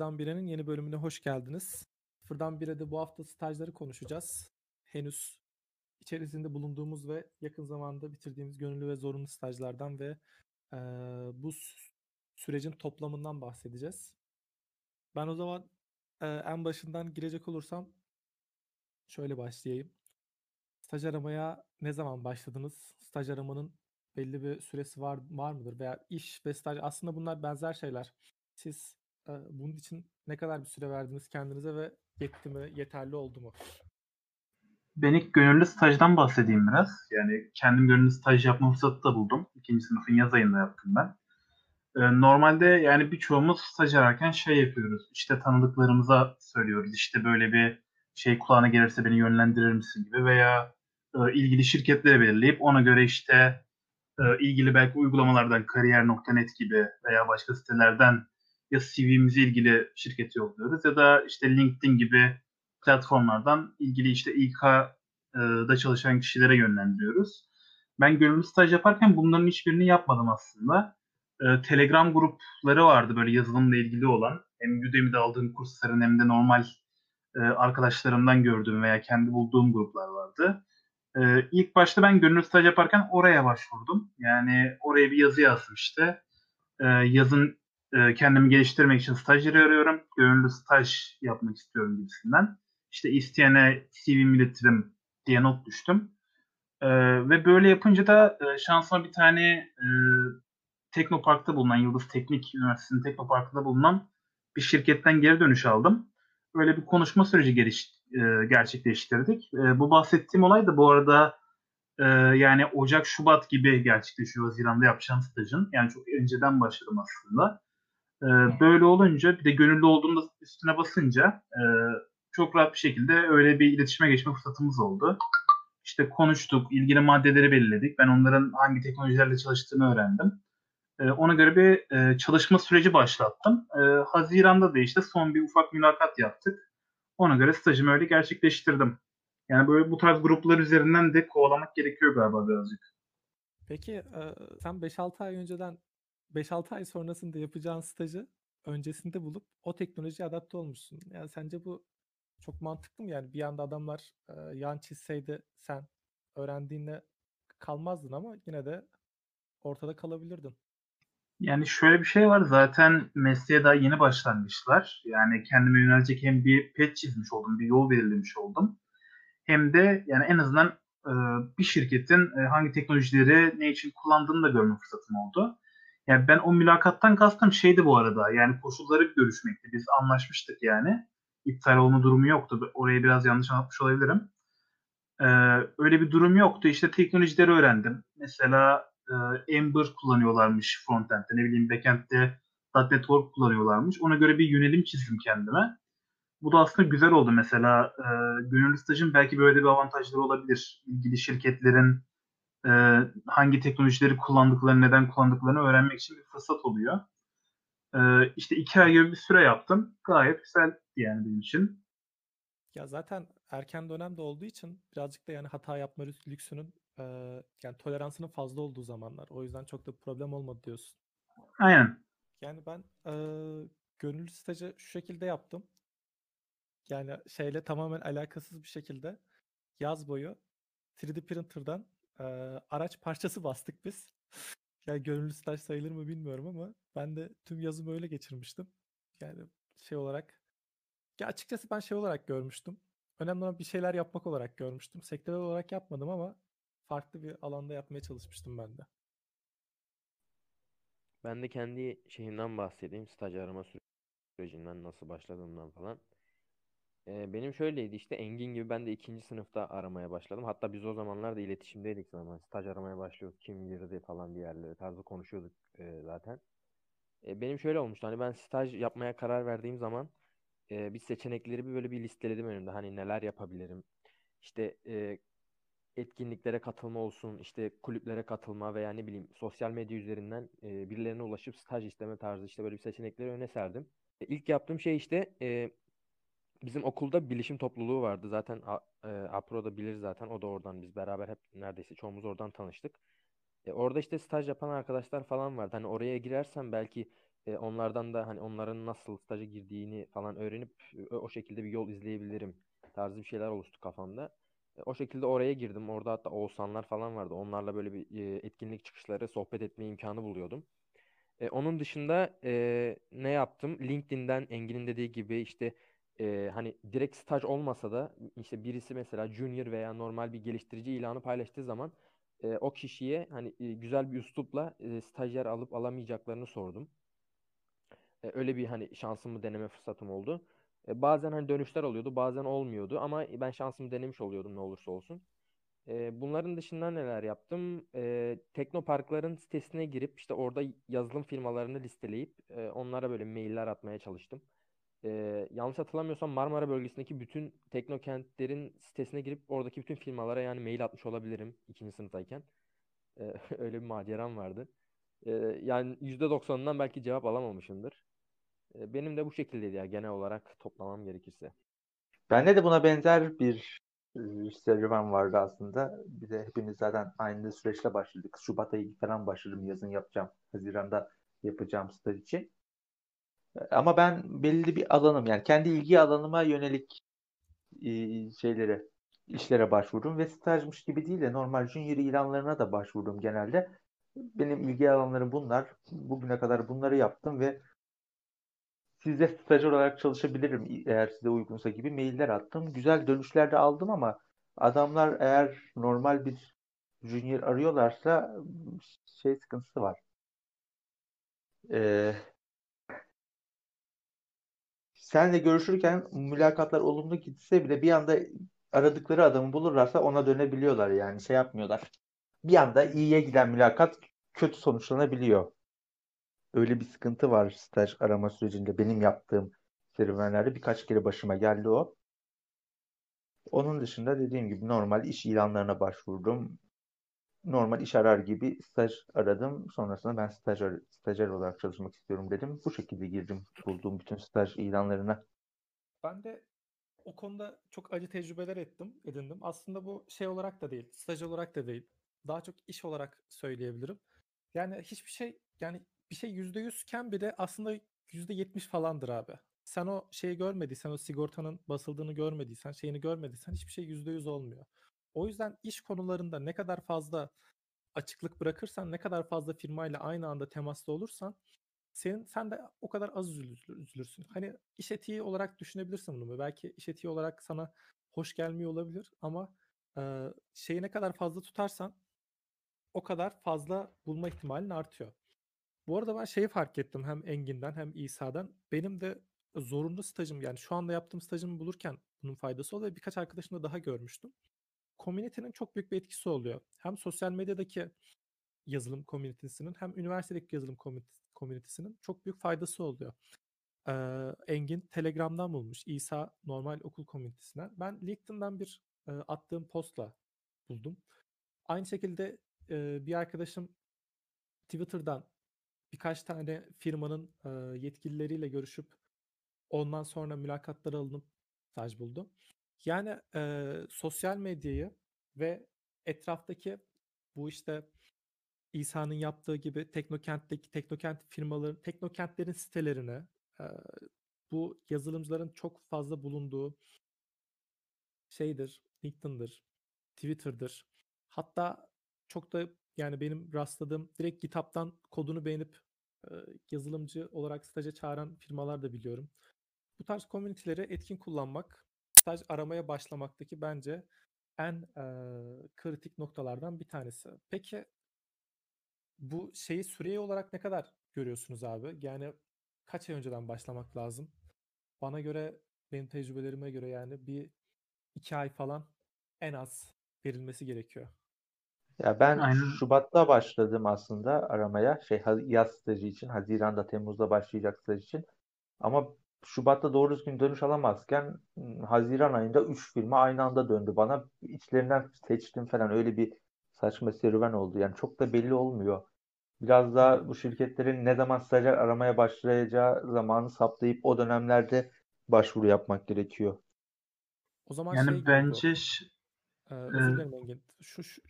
Sıfırdan Bire'nin yeni bölümüne hoş geldiniz. Sıfırdan Bire'de bu hafta stajları konuşacağız. Henüz içerisinde bulunduğumuz ve yakın zamanda bitirdiğimiz gönüllü ve zorunlu stajlardan ve eee, bu sü- sürecin toplamından bahsedeceğiz. Ben o zaman eee, en başından girecek olursam şöyle başlayayım. Staj aramaya ne zaman başladınız? Staj aramanın belli bir süresi var var mıdır? Veya iş ve staj aslında bunlar benzer şeyler. Siz e, bunun için ne kadar bir süre verdiniz kendinize ve yetti mi, yeterli oldu mu? Ben ilk gönüllü stajdan bahsedeyim biraz. Yani kendim gönüllü staj yapma fırsatı da buldum. İkinci sınıfın yaz ayında yaptım ben. Normalde yani birçoğumuz staj ararken şey yapıyoruz. İşte tanıdıklarımıza söylüyoruz. İşte böyle bir şey kulağına gelirse beni yönlendirir misin gibi veya ilgili şirketlere belirleyip ona göre işte ilgili belki uygulamalardan kariyer.net gibi veya başka sitelerden ya CV'mizi ilgili şirkete yolluyoruz ya da işte LinkedIn gibi platformlardan ilgili işte İK'da çalışan kişilere yönlendiriyoruz. Ben gönüllü staj yaparken bunların hiçbirini yapmadım aslında. E, Telegram grupları vardı böyle yazılımla ilgili olan. Hem Udemy'de aldığım kursların hem de normal e, arkadaşlarımdan gördüğüm veya kendi bulduğum gruplar vardı. E, ilk başta ben gönüllü staj yaparken oraya başvurdum. Yani oraya bir yazı yazdım işte. E, yazın e, kendimi geliştirmek için stajyeri arıyorum. Gönüllü staj yapmak istiyorum gibisinden. İşte isteyene CV'mi iletirim diye not düştüm. E, ve böyle yapınca da e, şansıma bir tane e, Teknopark'ta bulunan, Yıldız Teknik Üniversitesi'nin Teknopark'ta bulunan bir şirketten geri dönüş aldım. Böyle bir konuşma süreci geliş, e, gerçekleştirdik. E, bu bahsettiğim olay da bu arada e, yani Ocak, Şubat gibi gerçekleşiyor Haziran'da yapacağım stajın. Yani çok önceden başladım aslında. E, böyle olunca bir de gönüllü olduğumda üstüne basınca e, çok rahat bir şekilde öyle bir iletişime geçme fırsatımız oldu. İşte konuştuk, ilgili maddeleri belirledik. Ben onların hangi teknolojilerle çalıştığını öğrendim. E, ona göre bir e, çalışma süreci başlattım. E, Haziran'da da işte son bir ufak mülakat yaptık. Ona göre stajımı öyle gerçekleştirdim. Yani böyle bu tarz gruplar üzerinden de kovalamak gerekiyor galiba birazcık. Peki e, sen 5-6 ay önceden 5-6 ay sonrasında yapacağın stajı öncesinde bulup o teknolojiye adapte olmuşsun. Yani sence bu çok mantıklı mı? Yani bir anda adamlar e, yan çizseydi sen öğrendiğinle kalmazdın ama yine de ortada kalabilirdin. Yani şöyle bir şey var zaten mesleğe daha yeni başlangıçlar. Yani kendime yönelecek hem bir pet çizmiş oldum, bir yol belirlemiş oldum. Hem de yani en azından e, bir şirketin e, hangi teknolojileri ne için kullandığını da görme fırsatım oldu. Yani ben o mülakattan kastım şeydi bu arada. Yani koşulları görüşmekti. Biz anlaşmıştık yani. İptal olma durumu yoktu. Orayı biraz yanlış anlatmış olabilirim. Ee, öyle bir durum yoktu. İşte teknolojileri öğrendim. Mesela e, Ember kullanıyorlarmış frontend'de. Ne bileyim backend'de .NET Core kullanıyorlarmış. Ona göre bir yönelim çizdim kendime. Bu da aslında güzel oldu mesela. E, gönüllü stajın belki böyle bir avantajları olabilir. İlgili şirketlerin e, hangi teknolojileri kullandıklarını, neden kullandıklarını öğrenmek için bir fırsat oluyor. E, işte iki ay gibi bir süre yaptım. Gayet güzel yani benim için. Ya zaten erken dönemde olduğu için birazcık da yani hata yapma lüks- lüksünün e, yani toleransının fazla olduğu zamanlar. O yüzden çok da problem olmadı diyorsun. Aynen. Yani ben e, gönüllü stajı şu şekilde yaptım. Yani şeyle tamamen alakasız bir şekilde yaz boyu 3D printer'dan e, araç parçası bastık biz. Yani gönüllü staj sayılır mı bilmiyorum ama ben de tüm yazımı öyle geçirmiştim. Yani şey olarak ya açıkçası ben şey olarak görmüştüm. Önemli olan bir şeyler yapmak olarak görmüştüm. Sektörel olarak yapmadım ama farklı bir alanda yapmaya çalışmıştım ben de. Ben de kendi şeyimden bahsedeyim. Staj arama sürecinden nasıl başladığımdan falan. Ee, benim şöyleydi işte Engin gibi ben de ikinci sınıfta aramaya başladım. Hatta biz o zamanlar da iletişimdeydik zaman. Staj aramaya başlıyorduk. Kim girdi falan diye yerlere tarzı konuşuyorduk e, zaten. E, benim şöyle olmuştu. Hani ben staj yapmaya karar verdiğim zaman e, bir seçenekleri bir böyle bir listeledim önümde. Hani neler yapabilirim. İşte e, etkinliklere katılma olsun, işte kulüplere katılma veya ne bileyim sosyal medya üzerinden e, birilerine ulaşıp staj isteme tarzı işte böyle bir seçenekleri öne serdim. E, ilk yaptığım şey işte e, bizim okulda bilişim topluluğu vardı. Zaten e, Apro da bilir zaten. O da oradan biz beraber hep neredeyse çoğumuz oradan tanıştık. E, orada işte staj yapan arkadaşlar falan vardı. Hani oraya girersem belki e, onlardan da hani onların nasıl staja girdiğini falan öğrenip e, o şekilde bir yol izleyebilirim tarzı bir şeyler oluştu kafamda. E, o şekilde oraya girdim. Orada hatta Oğuzhanlar falan vardı. Onlarla böyle bir e, etkinlik çıkışları sohbet etme imkanı buluyordum. E, onun dışında e, ne yaptım? LinkedIn'den Engin'in dediği gibi işte e, hani direkt staj olmasa da işte birisi mesela junior veya normal bir geliştirici ilanı paylaştığı zaman e, o kişiye hani e, güzel bir üslupla e, stajyer alıp alamayacaklarını sordum. E, öyle bir hani şansımı deneme fırsatım oldu. E, bazen hani dönüşler oluyordu, bazen olmuyordu ama ben şansımı denemiş oluyordum ne olursa olsun. E, bunların dışında neler yaptım? E, teknoparkların sitesine girip işte orada yazılım firmalarını listeleyip e, onlara böyle mailler atmaya çalıştım. E, yanlış hatırlamıyorsam Marmara bölgesindeki bütün teknokentlerin sitesine girip oradaki bütün firmalara yani mail atmış olabilirim ikinci sınıftayken. E, öyle bir maceram vardı. E, yani %90'ından belki cevap alamamışımdır. E, benim de bu şekildeydi ya genel olarak toplamam gerekirse. Bende de buna benzer bir e, serüven vardı aslında. Bir de hepimiz zaten aynı süreçte başladık. Şubat ayı falan başladım yazın yapacağım. Haziran'da yapacağım staj için. Ama ben belli bir alanım yani kendi ilgi alanıma yönelik şeylere işlere başvurdum ve stajmış gibi değil de normal junior ilanlarına da başvurdum genelde. Benim ilgi alanlarım bunlar. Bugüne kadar bunları yaptım ve sizde stajyer olarak çalışabilirim eğer size uygunsa gibi mailler attım. Güzel dönüşler de aldım ama adamlar eğer normal bir junior arıyorlarsa şey sıkıntısı var. Ee, senle görüşürken mülakatlar olumlu gitse bile bir anda aradıkları adamı bulurlarsa ona dönebiliyorlar yani şey yapmıyorlar. Bir anda iyiye giden mülakat kötü sonuçlanabiliyor öyle bir sıkıntı var staj arama sürecinde benim yaptığım serüvenlerde birkaç kere başıma geldi o. Onun dışında dediğim gibi normal iş ilanlarına başvurdum. Normal iş arar gibi staj aradım. Sonrasında ben stajyer, stajyer olarak çalışmak istiyorum dedim. Bu şekilde girdim bulduğum bütün staj ilanlarına. Ben de o konuda çok acı tecrübeler ettim, edindim. Aslında bu şey olarak da değil, staj olarak da değil. Daha çok iş olarak söyleyebilirim. Yani hiçbir şey yani bir şey yüzde yüzken bile aslında yüzde yetmiş falandır abi. Sen o şeyi görmediysen, o sigortanın basıldığını görmediysen, şeyini görmediysen hiçbir şey yüzde yüz olmuyor. O yüzden iş konularında ne kadar fazla açıklık bırakırsan, ne kadar fazla firmayla aynı anda temasta olursan senin sen de o kadar az üzülürsün. Hani iş etiği olarak düşünebilirsin bunu. Belki iş etiği olarak sana hoş gelmiyor olabilir ama e, şeyi ne kadar fazla tutarsan o kadar fazla bulma ihtimalin artıyor. Bu arada ben şeyi fark ettim hem Engin'den hem İsa'dan. Benim de zorunlu stajım yani şu anda yaptığım stajımı bulurken bunun faydası oluyor. Birkaç arkadaşımda daha görmüştüm. Community'nin çok büyük bir etkisi oluyor. Hem sosyal medyadaki yazılım komünitesinin hem üniversitedeki yazılım komünitesinin çok büyük faydası oluyor. Ee, Engin Telegram'dan bulmuş. İsa normal okul komünitesinden. Ben LinkedIn'den bir e, attığım postla buldum. Aynı şekilde e, bir arkadaşım Twitter'dan birkaç tane firmanın e, yetkilileriyle görüşüp ondan sonra mülakatlara alınıp staj buldum. Yani e, sosyal medyayı ve etraftaki bu işte İsa'nın yaptığı gibi Teknokent'teki Teknokent firmaların, Teknokentlerin sitelerine e, bu yazılımcıların çok fazla bulunduğu şeydir, LinkedIn'dir, Twitter'dır. Hatta çok da yani benim rastladığım direkt GitHub'tan kodunu beğenip e, yazılımcı olarak staja çağıran firmalar da biliyorum. Bu tarz komüniteleri etkin kullanmak staj aramaya başlamaktaki bence en e, kritik noktalardan bir tanesi. Peki bu şeyi süreyi olarak ne kadar görüyorsunuz abi? Yani kaç ay önceden başlamak lazım? Bana göre benim tecrübelerime göre yani bir iki ay falan en az verilmesi gerekiyor. Ya ben Aynen. Şubat'ta başladım aslında aramaya. Şey yaz stajı için. Haziran'da Temmuz'da başlayacak staj için. Ama Şubat'ta doğru düzgün dönüş alamazken Haziran ayında 3 firma aynı anda döndü bana. İçlerinden seçtim falan öyle bir saçma serüven oldu. Yani çok da belli olmuyor. Biraz daha bu şirketlerin ne zaman stajyer aramaya başlayacağı zamanı saptayıp o dönemlerde başvuru yapmak gerekiyor. O zaman yani şey bence ee, özür dilerim Engin. Şu, şu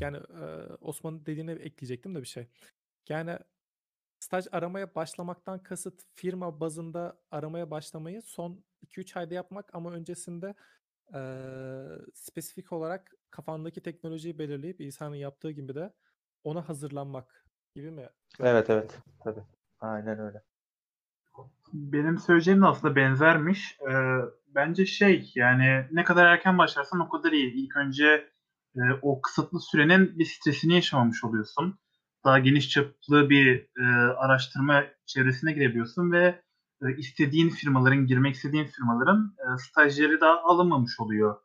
yani e, Osman'ın dediğine ekleyecektim de bir şey. Yani staj aramaya başlamaktan kasıt firma bazında aramaya başlamayı son 2-3 ayda yapmak ama öncesinde eee, spesifik olarak kafandaki teknolojiyi belirleyip İsa'nın yaptığı gibi de ona hazırlanmak gibi mi? Evet evet. Tabii. Aynen öyle. Benim söyleyeceğim de aslında benzermiş. Ee, bence şey yani ne kadar erken başlarsan o kadar iyi. İlk önce e, o kısıtlı sürenin bir stresini yaşamamış oluyorsun. Daha geniş çaplı bir e, araştırma çevresine girebiliyorsun ve e, istediğin firmaların, girmek istediğin firmaların e, stajyeri daha alınmamış oluyor.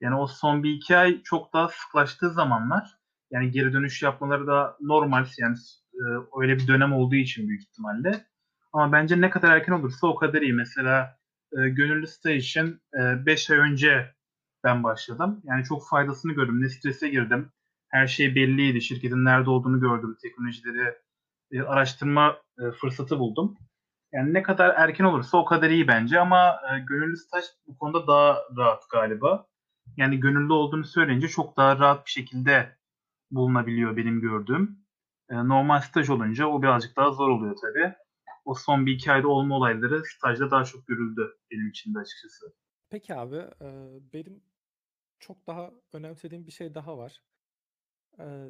Yani o son bir iki ay çok daha sıklaştığı zamanlar. Yani geri dönüş yapmaları da normal. Yani e, öyle bir dönem olduğu için büyük ihtimalle. Ama bence ne kadar erken olursa o kadar iyi. Mesela e, gönüllü staj için 5 ay önce ben başladım. Yani çok faydasını gördüm. Ne strese girdim. Her şey belliydi. Şirketin nerede olduğunu gördüm. Teknolojileri e, araştırma e, fırsatı buldum. Yani ne kadar erken olursa o kadar iyi bence ama e, gönüllü staj bu konuda daha rahat galiba. Yani gönüllü olduğunu söyleyince çok daha rahat bir şekilde bulunabiliyor benim gördüğüm. E, normal staj olunca o birazcık daha zor oluyor tabii. O son bir iki ayda olma olayları stajda daha çok görüldü benim için de açıkçası. Peki abi, e, benim çok daha önemsediğim bir şey daha var.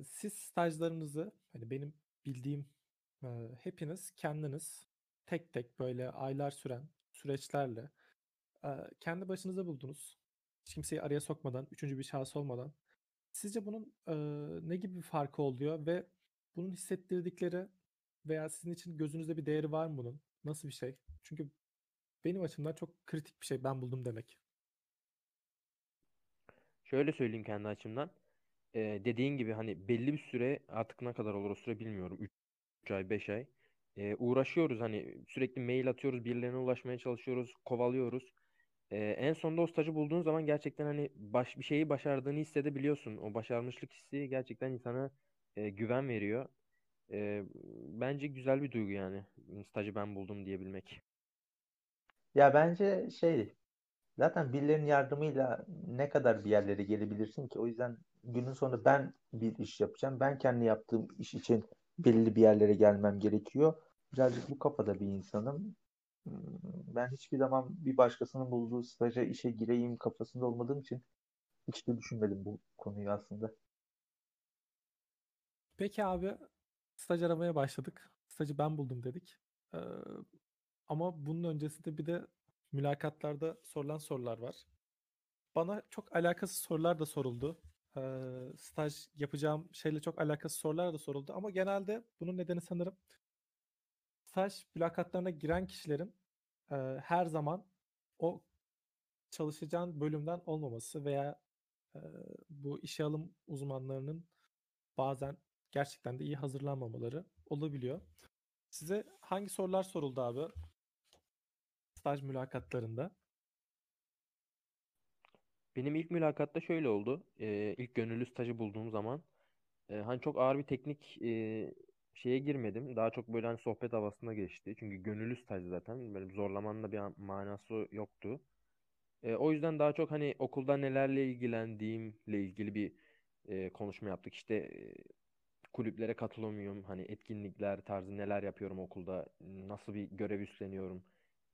Siz stajlarınızı, hani benim bildiğim hepiniz kendiniz tek tek böyle aylar süren süreçlerle kendi başınıza buldunuz. Hiç kimseyi araya sokmadan, üçüncü bir şahıs olmadan. Sizce bunun ne gibi bir farkı oluyor ve bunun hissettirdikleri veya sizin için gözünüzde bir değeri var mı bunun? Nasıl bir şey? Çünkü benim açımdan çok kritik bir şey ben buldum demek. Şöyle söyleyeyim kendi açımdan. Ee, dediğin gibi hani belli bir süre artık ne kadar olur o süre bilmiyorum. 3 ay 5 ay. Ee, uğraşıyoruz hani sürekli mail atıyoruz birilerine ulaşmaya çalışıyoruz kovalıyoruz. Ee, en sonunda o stajı bulduğun zaman gerçekten hani baş, bir şeyi başardığını hissedebiliyorsun. O başarmışlık hissi gerçekten insana e, güven veriyor. E, bence güzel bir duygu yani. Stajı ben buldum diyebilmek. Ya bence şey zaten birilerinin yardımıyla ne kadar bir yerlere gelebilirsin ki? O yüzden günün sonunda ben bir iş yapacağım. Ben kendi yaptığım iş için belli bir yerlere gelmem gerekiyor. Birazcık bu kafada bir insanım. Ben hiçbir zaman bir başkasının bulduğu staja işe gireyim kafasında olmadığım için hiç de düşünmedim bu konuyu aslında. Peki abi staj aramaya başladık. Stajı ben buldum dedik. Ee, ama bunun öncesinde bir de mülakatlarda sorulan sorular var. Bana çok alakasız sorular da soruldu. Ee, staj yapacağım şeyle çok alakasız sorular da soruldu. Ama genelde bunun nedeni sanırım staj mülakatlarına giren kişilerin e, her zaman o çalışacağın bölümden olmaması veya e, bu işe alım uzmanlarının bazen gerçekten de iyi hazırlanmamaları olabiliyor. Size hangi sorular soruldu abi? Staj mülakatlarında. Benim ilk mülakatta şöyle oldu. Ee, ilk gönüllü stajı bulduğum zaman e, hani çok ağır bir teknik e, şeye girmedim. Daha çok böyle hani sohbet havasına geçti. Çünkü gönüllü staj zaten. Böyle zorlamanın da bir manası yoktu. E, o yüzden daha çok hani okulda nelerle ilgilendiğimle ilgili bir e, konuşma yaptık. İşte e, kulüplere katılamıyorum. Hani etkinlikler tarzı neler yapıyorum okulda, nasıl bir görev üstleniyorum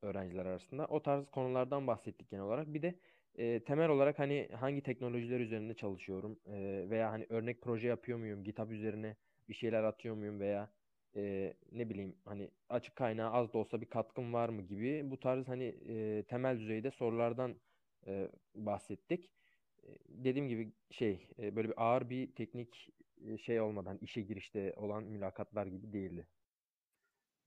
öğrenciler arasında. O tarz konulardan bahsettik genel olarak. Bir de e, temel olarak hani hangi teknolojiler üzerinde çalışıyorum e, veya hani örnek proje yapıyor muyum, GitHub üzerine bir şeyler atıyor muyum veya e, ne bileyim hani açık kaynağı az da olsa bir katkım var mı gibi bu tarz hani e, temel düzeyde sorulardan e, bahsettik. E, dediğim gibi şey e, böyle bir ağır bir teknik şey olmadan işe girişte olan mülakatlar gibi değildi.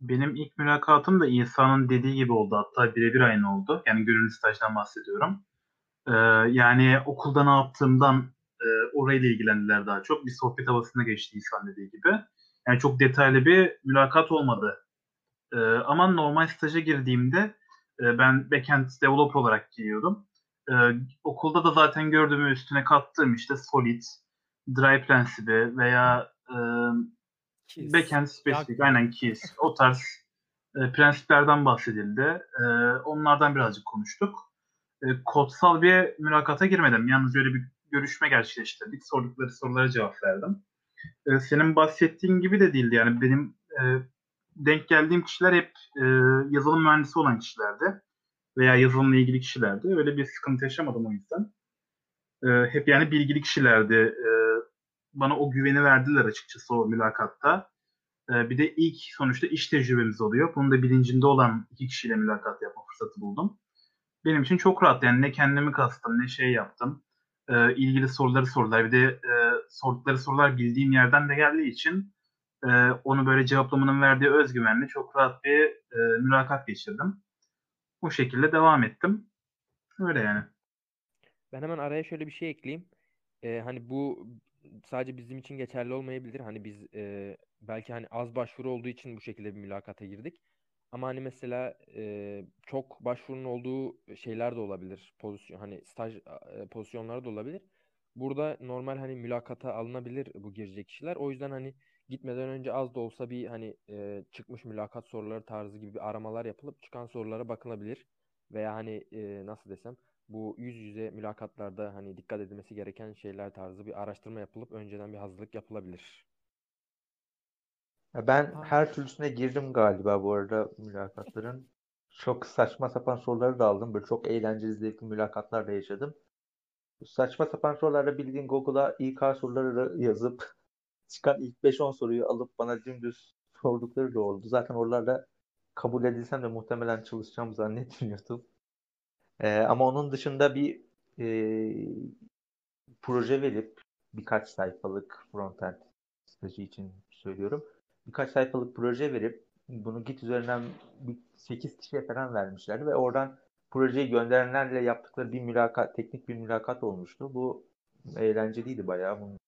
Benim ilk mülakatım da İsa'nın dediği gibi oldu. Hatta birebir aynı oldu. Yani gönüllü stajdan bahsediyorum. Ee, yani okulda ne yaptığımdan e, orayla ilgilendiler daha çok. Bir sohbet havasına geçti İsa'nın dediği gibi. Yani çok detaylı bir mülakat olmadı. Ee, ama normal staja girdiğimde e, ben backend developer olarak giriyordum. Ee, okulda da zaten gördüğümü üstüne kattığım işte Solid, Dry prensibi veya e, backend spesifik aynen keys o tarz e, prensiplerden bahsedildi. E, onlardan birazcık konuştuk. E, kodsal bir mülakata girmedim. Yalnız öyle bir görüşme gerçekleştirdik. Sordukları sorulara cevap verdim. E, senin bahsettiğin gibi de değildi. Yani benim e, denk geldiğim kişiler hep e, yazılım mühendisi olan kişilerdi. Veya yazılımla ilgili kişilerdi. Öyle bir sıkıntı yaşamadım o yüzden. Hep yani bilgili kişilerdi. Bana o güveni verdiler açıkçası o mülakatta. Bir de ilk sonuçta iş tecrübemiz oluyor. Bunun da bilincinde olan iki kişiyle mülakat yapma fırsatı buldum. Benim için çok rahat yani ne kendimi kastım ne şey yaptım. E, ilgili soruları sordular. Bir de e, sordukları sorular bildiğim yerden de geldiği için e, onu böyle cevaplamanın verdiği özgüvenle çok rahat bir e, mülakat geçirdim. Bu şekilde devam ettim. Öyle yani. Ben hemen araya şöyle bir şey ekleyeyim. Ee, hani bu sadece bizim için geçerli olmayabilir. Hani biz e, belki hani az başvuru olduğu için bu şekilde bir mülakata girdik. Ama hani mesela e, çok başvurunun olduğu şeyler de olabilir. Pozisyon hani staj e, pozisyonları da olabilir. Burada normal hani mülakata alınabilir bu girecek kişiler. O yüzden hani gitmeden önce az da olsa bir hani e, çıkmış mülakat soruları tarzı gibi bir aramalar yapılıp çıkan sorulara bakılabilir. Veya hani e, nasıl desem bu yüz yüze mülakatlarda hani dikkat edilmesi gereken şeyler tarzı bir araştırma yapılıp önceden bir hazırlık yapılabilir. Ya Ben her türlüsüne girdim galiba bu arada mülakatların. Çok saçma sapan soruları da aldım. Böyle çok eğlenceli, zevkli mülakatlar da yaşadım. Saçma sapan sorularla bildiğin Google'a İK soruları yazıp çıkan ilk 5-10 soruyu alıp bana dümdüz sordukları da oldu. Zaten oralarda kabul edilsem de muhtemelen çalışacağımı zannetmiyordum. Ee, ama onun dışında bir e, proje verip birkaç sayfalık frontend stajı için söylüyorum. Birkaç sayfalık proje verip bunu Git üzerinden 8 kişiye falan vermişlerdi ve oradan projeyi gönderenlerle yaptıkları bir mülakat, teknik bir mülakat olmuştu. Bu eğlenceliydi bayağı. Bunun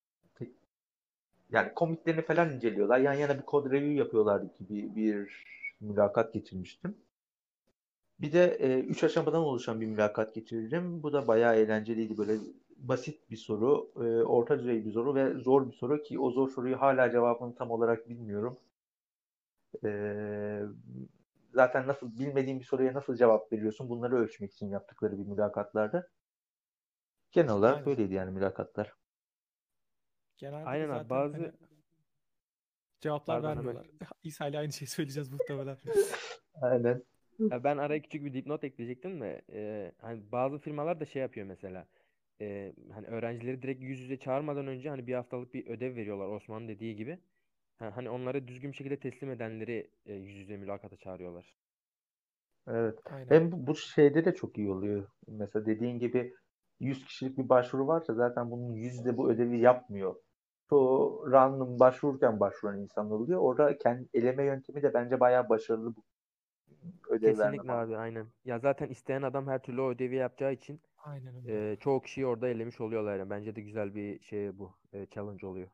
yani komiklerini falan inceliyorlar. Yan yana bir kod review yapıyorlardı gibi bir mülakat geçirmiştim. Bir de 3 e, aşamadan oluşan bir mülakat geçirdim. Bu da bayağı eğlenceliydi. Böyle basit bir soru, e, orta düzey bir soru ve zor bir soru ki o zor soruyu hala cevabını tam olarak bilmiyorum. E, zaten nasıl bilmediğin bir soruya nasıl cevap veriyorsun bunları ölçmek için yaptıkları bir mülakatlarda. Genel olarak Aynen. böyleydi yani mülakatlar. Genelde Aynen abi bazı hani cevaplar Pardon, vermiyorlar. Hemen. İsa ile aynı şeyi söyleyeceğiz muhtemelen. Aynen. Ya ben araya küçük bir dipnot ekleyecektim de e, hani bazı firmalar da şey yapıyor mesela e, hani öğrencileri direkt yüz yüze çağırmadan önce hani bir haftalık bir ödev veriyorlar Osman dediği gibi. Ha, hani onları düzgün bir şekilde teslim edenleri e, yüz yüze mülakata çağırıyorlar. Evet. Aynen. Hem bu, bu şeyde de çok iyi oluyor. Mesela dediğin gibi 100 kişilik bir başvuru varsa zaten bunun yüzde bu ödevi yapmıyor. Çoğu random başvururken başvuran insanlar oluyor. Orada kendi eleme yöntemi de bence bayağı başarılı bu ödev Kesinlikle abi aynen. Ya zaten isteyen adam her türlü o ödevi yapacağı için Aynen öyle. e, çoğu kişiyi orada elemiş oluyorlar. Yani. Bence de güzel bir şey bu. E, challenge oluyor.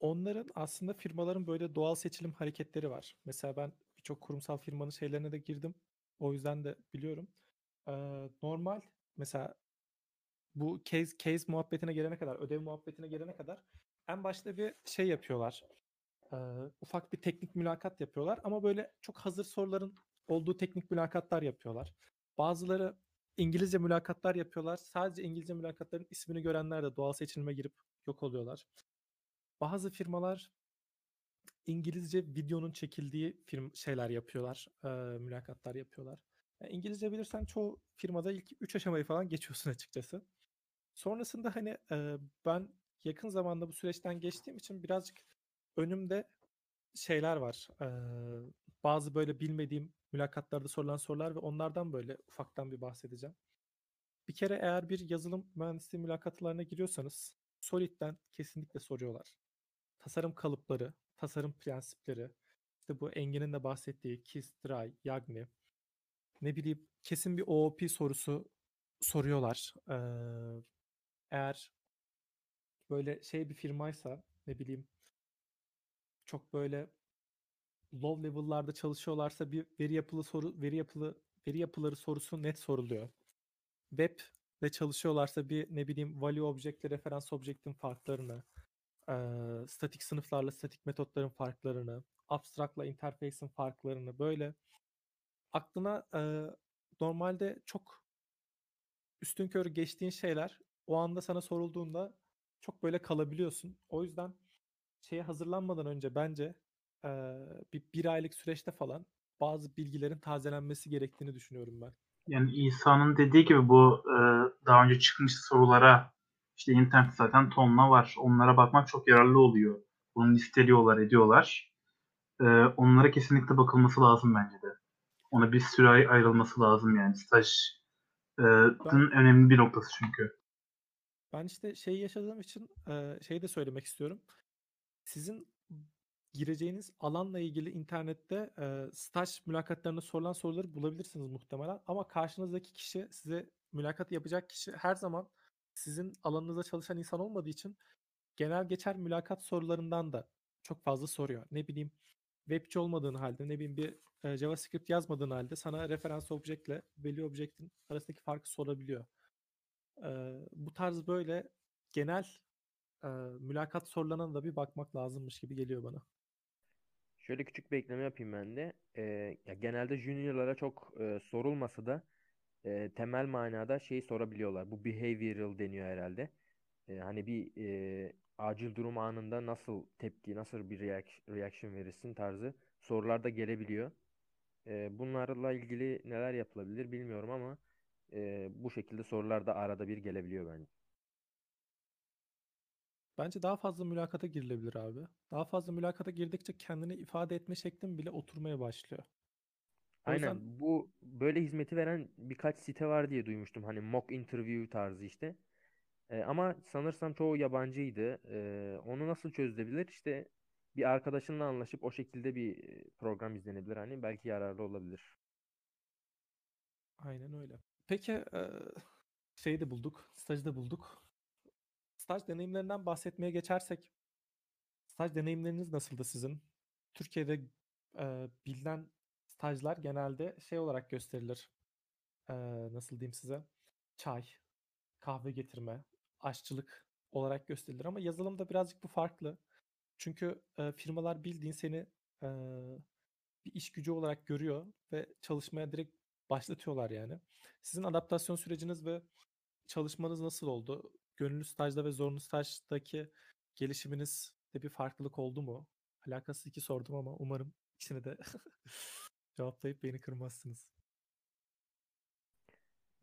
Onların aslında firmaların böyle doğal seçilim hareketleri var. Mesela ben birçok kurumsal firmanın şeylerine de girdim. O yüzden de biliyorum. Ee, normal mesela bu case case muhabbetine gelene kadar, ödev muhabbetine gelene kadar en başta bir şey yapıyorlar. Ee, ufak bir teknik mülakat yapıyorlar ama böyle çok hazır soruların olduğu teknik mülakatlar yapıyorlar. Bazıları İngilizce mülakatlar yapıyorlar. Sadece İngilizce mülakatların ismini görenler de doğal seçilime girip yok oluyorlar. Bazı firmalar İngilizce videonun çekildiği film şeyler yapıyorlar, e, mülakatlar yapıyorlar. Yani İngilizce bilirsen çoğu firmada ilk 3 aşamayı falan geçiyorsun açıkçası. Sonrasında hani e, ben yakın zamanda bu süreçten geçtiğim için birazcık önümde şeyler var. E, bazı böyle bilmediğim mülakatlarda sorulan sorular ve onlardan böyle ufaktan bir bahsedeceğim. Bir kere eğer bir yazılım mühendisliği mülakatlarına giriyorsanız Solid'den kesinlikle soruyorlar. Tasarım kalıpları, tasarım prensipleri, işte bu Engin'in de bahsettiği KISS, Dry, Yagni, ne bileyim kesin bir OOP sorusu soruyorlar. Ee, eğer böyle şey bir firmaysa ne bileyim çok böyle low level'larda çalışıyorlarsa bir veri yapılı soru veri yapılı veri yapıları sorusu net soruluyor. Web ve çalışıyorlarsa bir ne bileyim value object'le referans object'in farklarını, e, statik sınıflarla statik metotların farklarını, abstract'la interface'in farklarını böyle aklına e, normalde çok üstün körü geçtiğin şeyler o anda sana sorulduğunda çok böyle kalabiliyorsun. O yüzden şeye hazırlanmadan önce bence eee, bir, bir aylık süreçte falan bazı bilgilerin tazelenmesi gerektiğini düşünüyorum ben. Yani İsa'nın dediği gibi bu e, daha önce çıkmış sorulara işte internet zaten tonla var. Onlara bakmak çok yararlı oluyor. Bunu listeliyorlar, ediyorlar. E, onlara kesinlikle bakılması lazım bence de. Ona bir süre ay- ayrılması lazım yani. Staj e, Ben- önemli bir noktası çünkü. Ben işte şeyi yaşadığım için eee şey de söylemek istiyorum. Sizin gireceğiniz alanla ilgili internette eee staj mülakatlarında sorulan soruları bulabilirsiniz muhtemelen. Ama karşınızdaki kişi size mülakat yapacak kişi her zaman sizin alanınızda çalışan insan olmadığı için genel geçer mülakat sorularından da çok fazla soruyor. Ne bileyim webci olmadığın halde ne bileyim bir e, JavaScript yazmadığın halde sana referans object'le value object'in arasındaki farkı sorabiliyor. Ee, bu tarz böyle genel e, mülakat sorularına da bir bakmak lazımmış gibi geliyor bana. Şöyle küçük bir ekleme yapayım ben de. Ee, ya genelde juniorlara çok e, sorulmasa da e, temel manada şeyi sorabiliyorlar. Bu behavioral deniyor herhalde. E, hani bir e, acil durum anında nasıl tepki, nasıl bir reac- reaction verirsin tarzı sorular da gelebiliyor. E, bunlarla ilgili neler yapılabilir bilmiyorum ama e, bu şekilde sorular da arada bir gelebiliyor bence. Bence daha fazla mülakata girilebilir abi. Daha fazla mülakata girdikçe kendini ifade etme şeklin bile oturmaya başlıyor. O Aynen yüzden bu böyle hizmeti veren birkaç site var diye duymuştum. Hani mock interview tarzı işte. E, ama sanırsam çoğu yabancıydı. E, onu nasıl çözülebilir? İşte bir arkadaşınla anlaşıp o şekilde bir e, program izlenebilir. Hani belki yararlı olabilir. aynen öyle. Peki e, şeyi de bulduk, stajı da bulduk. Staj deneyimlerinden bahsetmeye geçersek, staj deneyimleriniz nasıldı sizin? Türkiye'de e, bilinen stajlar genelde şey olarak gösterilir. E, nasıl diyeyim size? Çay, kahve getirme, aşçılık olarak gösterilir ama yazılımda birazcık bu farklı. Çünkü e, firmalar bildiğin seni e, bir iş gücü olarak görüyor ve çalışmaya direkt başlatıyorlar yani. Sizin adaptasyon süreciniz ve çalışmanız nasıl oldu? Gönüllü stajda ve zorunlu stajdaki gelişiminizde bir farklılık oldu mu? Alakasız iki sordum ama umarım ikisini de cevaplayıp beni kırmazsınız.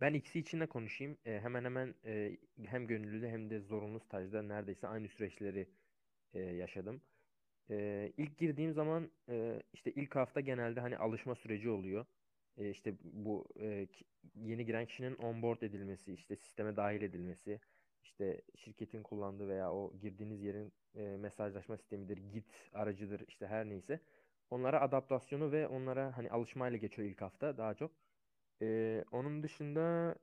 Ben ikisi için de konuşayım. E, hemen hemen e, hem gönüllü hem de zorunlu stajda neredeyse aynı süreçleri e, yaşadım. E, ilk girdiğim zaman e, işte ilk hafta genelde hani alışma süreci oluyor. E, işte bu e, yeni giren kişinin onboard edilmesi, işte sisteme dahil edilmesi, işte şirketin kullandığı veya o girdiğiniz yerin e, mesajlaşma sistemidir, Git aracıdır, işte her neyse. Onlara adaptasyonu ve onlara hani alışmayla geçiyor ilk hafta daha çok. E, onun dışında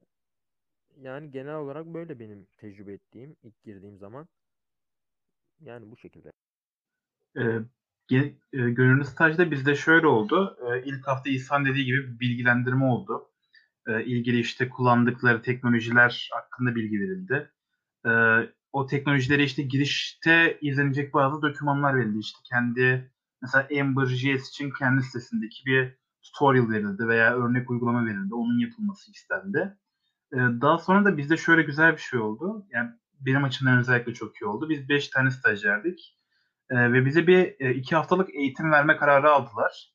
yani genel olarak böyle benim tecrübe ettiğim ilk girdiğim zaman. Yani bu şekilde. E, e, gönüllü stajda bizde şöyle oldu. E, ilk hafta İhsan dediği gibi bir bilgilendirme oldu. E, ilgili işte kullandıkları teknolojiler hakkında bilgi verildi. E, o teknolojilere işte girişte izlenecek bazı dokümanlar verildi. İşte kendi mesela Ember.js için kendi sitesindeki bir tutorial verildi veya örnek uygulama verildi. Onun yapılması istendi. E, daha sonra da bizde şöyle güzel bir şey oldu. Yani benim açımdan özellikle çok iyi oldu. Biz 5 tane stajyerdik. E, ve bize bir e, iki haftalık eğitim verme kararı aldılar.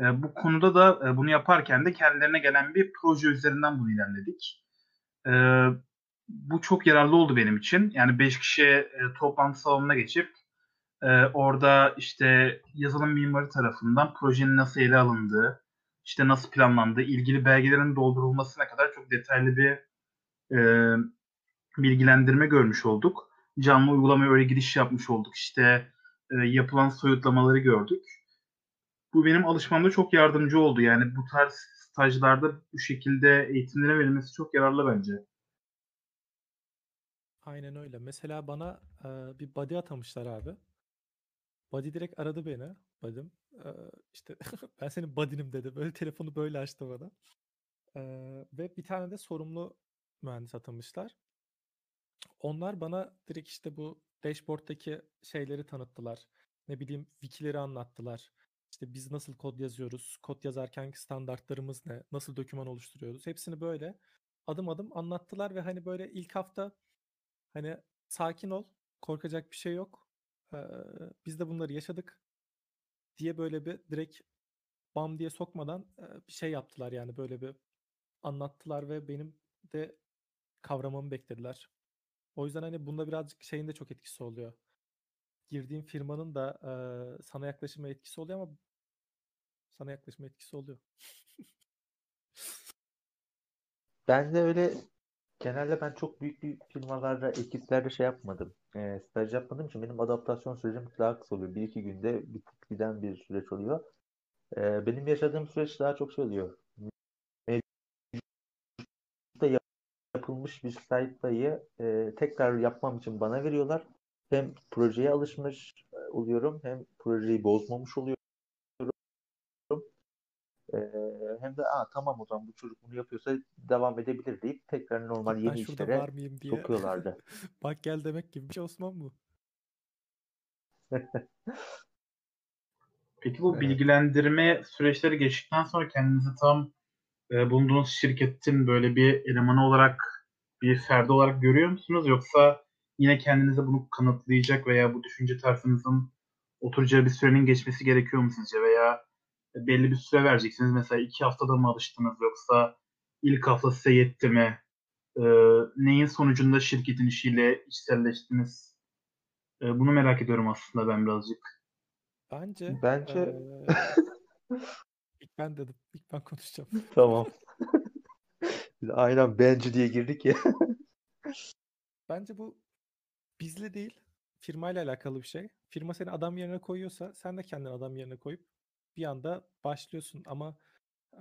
E, bu konuda da e, bunu yaparken de kendilerine gelen bir proje üzerinden bunu ilerledik. E, bu çok yararlı oldu benim için. Yani 5 kişi e, toplantı salonuna geçip e, orada işte yazılım mimarı tarafından projenin nasıl ele alındığı, işte nasıl planlandığı, ilgili belgelerin doldurulmasına kadar çok detaylı bir e, bilgilendirme görmüş olduk. Canlı uygulamaya öyle giriş yapmış olduk. İşte e, yapılan soyutlamaları gördük. Bu benim alışmamda çok yardımcı oldu. Yani bu tarz stajlarda bu şekilde eğitimlerin verilmesi çok yararlı bence. Aynen öyle. Mesela bana e, bir buddy atamışlar abi. Buddy direkt aradı beni. Buddy'm. E, işte ben senin buddy'nim dedi. Böyle telefonu böyle açtı bana. E, ve bir tane de sorumlu mühendis atamışlar. Onlar bana direkt işte bu dashboard'daki şeyleri tanıttılar. Ne bileyim wikileri anlattılar. İşte biz nasıl kod yazıyoruz, kod yazarkenki standartlarımız ne, nasıl doküman oluşturuyoruz. Hepsini böyle adım adım anlattılar ve hani böyle ilk hafta hani sakin ol, korkacak bir şey yok. Ee, biz de bunları yaşadık. diye böyle bir direkt bam diye sokmadan e, bir şey yaptılar yani böyle bir anlattılar ve benim de kavramamı beklediler. O yüzden hani bunda birazcık şeyin de çok etkisi oluyor. Girdiğin firmanın da e, sana yaklaşıma etkisi oluyor ama sana yaklaşıma etkisi oluyor. Ben de öyle genelde ben çok büyük bir firmalarda, ekiplerde şey yapmadım. E, staj yapmadığım için benim adaptasyon sürecim daha kısa oluyor. Bir iki günde bitip giden bir süreç oluyor. E, benim yaşadığım süreç daha çok şey oluyor. Mevcutta yapılmış bir sayfayı e, tekrar yapmam için bana veriyorlar. Hem projeye alışmış oluyorum hem projeyi bozmamış oluyorum. Ee, hem de Aa, tamam o zaman bu çocuk bunu yapıyorsa devam edebilir deyip tekrar normal Ben yeni şurada işlere var mıyım diye. sokuyorlardı. Bak gel demek gibi bir şey Osman bu. Peki bu Evet. bilgilendirme süreçleri geçtikten sonra kendinizi tam e, bulunduğunuz şirketin böyle bir elemanı olarak, bir ferdi olarak görüyor musunuz? Yoksa yine kendinize bunu kanıtlayacak veya bu düşünce tarzınızın oturacağı bir sürenin geçmesi gerekiyor mu sizce? Veya belli bir süre vereceksiniz. Mesela iki haftada mı alıştınız yoksa ilk hafta size yetti mi? E, neyin sonucunda şirketin işiyle içselleştiniz? E, bunu merak ediyorum aslında ben birazcık. Bence Bence eee, ilk ben dedim. İlk ben konuşacağım. tamam. Biz aynen bence diye girdik ya. Bence bu bizle değil, firmayla alakalı bir şey. Firma seni adam yerine koyuyorsa sen de kendini adam yerine koyup bir anda başlıyorsun. Ama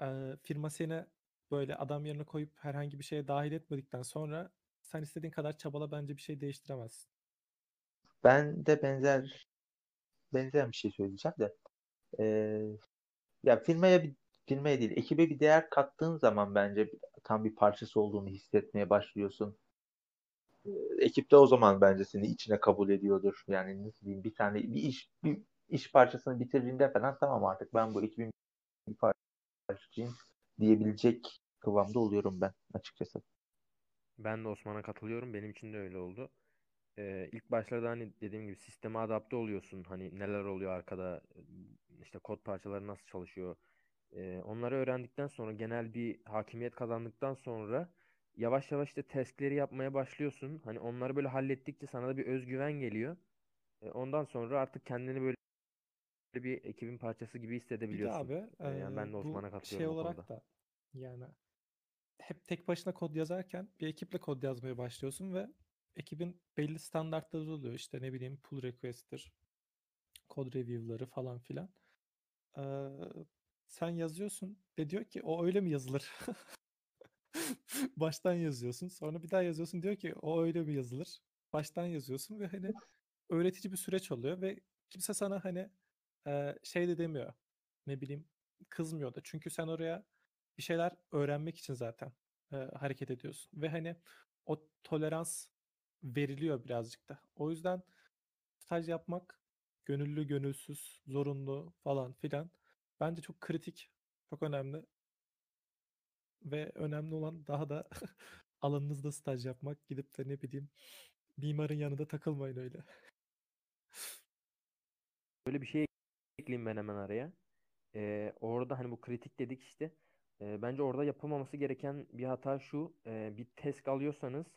eee, firma seni böyle adam yerine koyup herhangi bir şeye dahil etmedikten sonra sen istediğin kadar çabala bence bir şey değiştiremezsin. Ben de benzer benzer bir şey söyleyeceğim de. Ee, ya firmaya bir firmaya değil, ekibe bir değer kattığın zaman bence tam bir parçası olduğunu hissetmeye başlıyorsun. Ee, ekip de o zaman bence seni içine kabul ediyordur. Yani nasıl diyeyim bir tane bir iş bir iş parçasını bitirdiğinde falan tamam artık ben bu ekibin bir parçasıyım diyebilecek kıvamda oluyorum ben açıkçası. Ben de Osman'a katılıyorum. Benim için de öyle oldu. Ee, ilk başlarda hani dediğim gibi sisteme adapte oluyorsun. Hani neler oluyor arkada, işte kod parçaları nasıl çalışıyor. Ee, onları öğrendikten sonra genel bir hakimiyet kazandıktan sonra yavaş yavaş işte testleri yapmaya başlıyorsun. Hani onları böyle hallettikçe sana da bir özgüven geliyor. Ee, ondan sonra artık kendini böyle bir ekibin parçası gibi Bir de hissedebiliyorsun. abi Ee, yani ben eee, de Osman'a şey katılıyorum konuda. olarak da yani hep tek başına kod yazarken bir ekiple kod yazmaya başlıyorsun ve ekibin belli standartları oluyor. İşte ne bileyim pull request'tir, kod review'ları falan filan. Eee, sen yazıyorsun ve diyor ki o öyle mi yazılır? Baştan yazıyorsun. Sonra bir daha yazıyorsun diyor ki o öyle mi yazılır? Baştan yazıyorsun ve hani öğretici bir süreç oluyor ve kimse sana hani şey de demiyor. Ne bileyim kızmıyor da. Çünkü sen oraya bir şeyler öğrenmek için zaten eee, hareket ediyorsun. Ve hani o tolerans veriliyor birazcık da. O yüzden staj yapmak gönüllü, gönülsüz, zorunlu falan filan bence çok kritik, çok önemli ve önemli olan daha da alanınızda staj yapmak. Gidip de ne bileyim mimarın yanında takılmayın öyle. Böyle bir şey ekleyeyim ben hemen araya. Ee, orada hani bu kritik dedik işte. Ee, bence orada yapılmaması gereken bir hata şu. Ee, bir task alıyorsanız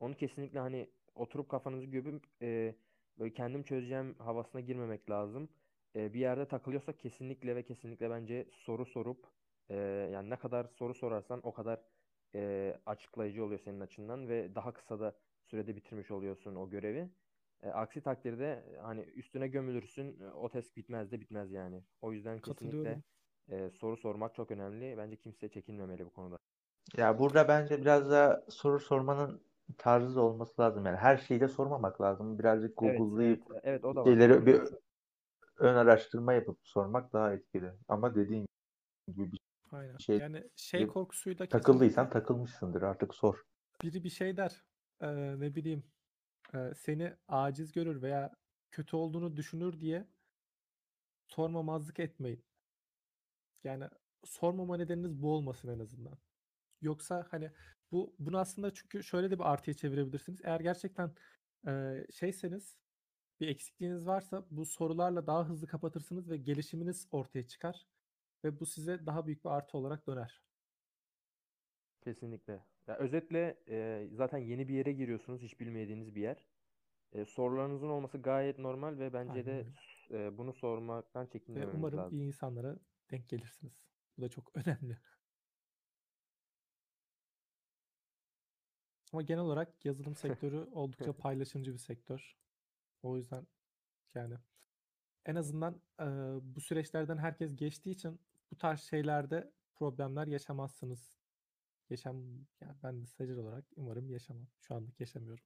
onu kesinlikle hani oturup kafanızı gömüp e, böyle kendim çözeceğim havasına girmemek lazım. Ee, bir yerde takılıyorsak kesinlikle ve kesinlikle bence soru sorup e, yani ne kadar soru sorarsan o kadar e, açıklayıcı oluyor senin açından ve daha kısa da sürede bitirmiş oluyorsun o görevi. E, aksi takdirde e, hani üstüne gömülürsün. e, O test bitmez de bitmez yani. O yüzden kesinlikle e, soru sormak çok önemli. Bence kimse çekinmemeli bu konuda. Ya burada bence biraz da soru sormanın tarzı olması lazım. Yani her şeyi de sormamak lazım. Birazcık Evet, evet, Google'layıp evet o da var. şeyleri bir ön araştırma yapıp sormak daha etkili. Ama dediğin gibi bir Aynen. şey Yani şey korkusuyla takıldıysan kesinlikle takılmışsındır artık sor. biri bir şey der. eee, ne bileyim seni aciz görür veya kötü olduğunu düşünür diye sormamazlık etmeyin. Yani sormama nedeniniz bu olmasın en azından. Yoksa hani bu bunu aslında çünkü şöyle de bir artıya çevirebilirsiniz. Eğer gerçekten eee, şeyseniz bir eksikliğiniz varsa bu sorularla daha hızlı kapatırsınız ve gelişiminiz ortaya çıkar ve bu size daha büyük bir artı olarak döner. Kesinlikle. Ya özetle e, zaten yeni bir yere giriyorsunuz, hiç bilmediğiniz bir yer. E, sorularınızın olması gayet normal ve bence Aynen de öyle. e, bunu sormaktan Ve çekinmememiz umarım lazım. iyi insanlara denk gelirsiniz. Bu da çok önemli. Ama genel olarak yazılım sektörü oldukça paylaşımcı bir sektör. O yüzden yani en azından e, bu süreçlerden herkes geçtiği için bu tarz şeylerde problemler yaşamazsınız. Yaşam yani ben de stajyer olarak umarım yaşamam. Şu anlık yaşamıyorum.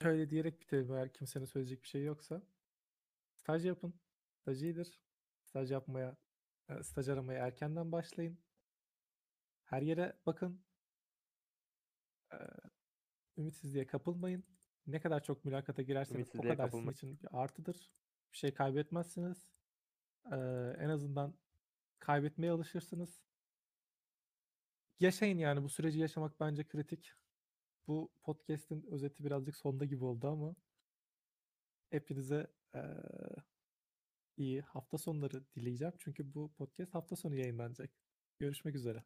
Öyle diyerek bitirelim eğer kimsenin söyleyecek bir şey yoksa. Staj yapın. Staj iyidir. Staj yapmaya, e, staj aramaya erkenden başlayın. Her yere bakın. E, ümitsizliğe kapılmayın. Ne kadar çok mülakata girerseniz o kadar sizin kapılmayın. için bir artıdır. Bir şey kaybetmezsiniz. E, en azından kaybetmeye alışırsınız. Yaşayın yani bu süreci yaşamak bence kritik. Bu podcast'in özeti birazcık sonda gibi oldu ama hepinize eee, iyi hafta sonları dileyeceğim. Çünkü bu podcast hafta sonu yayınlanacak. Görüşmek üzere.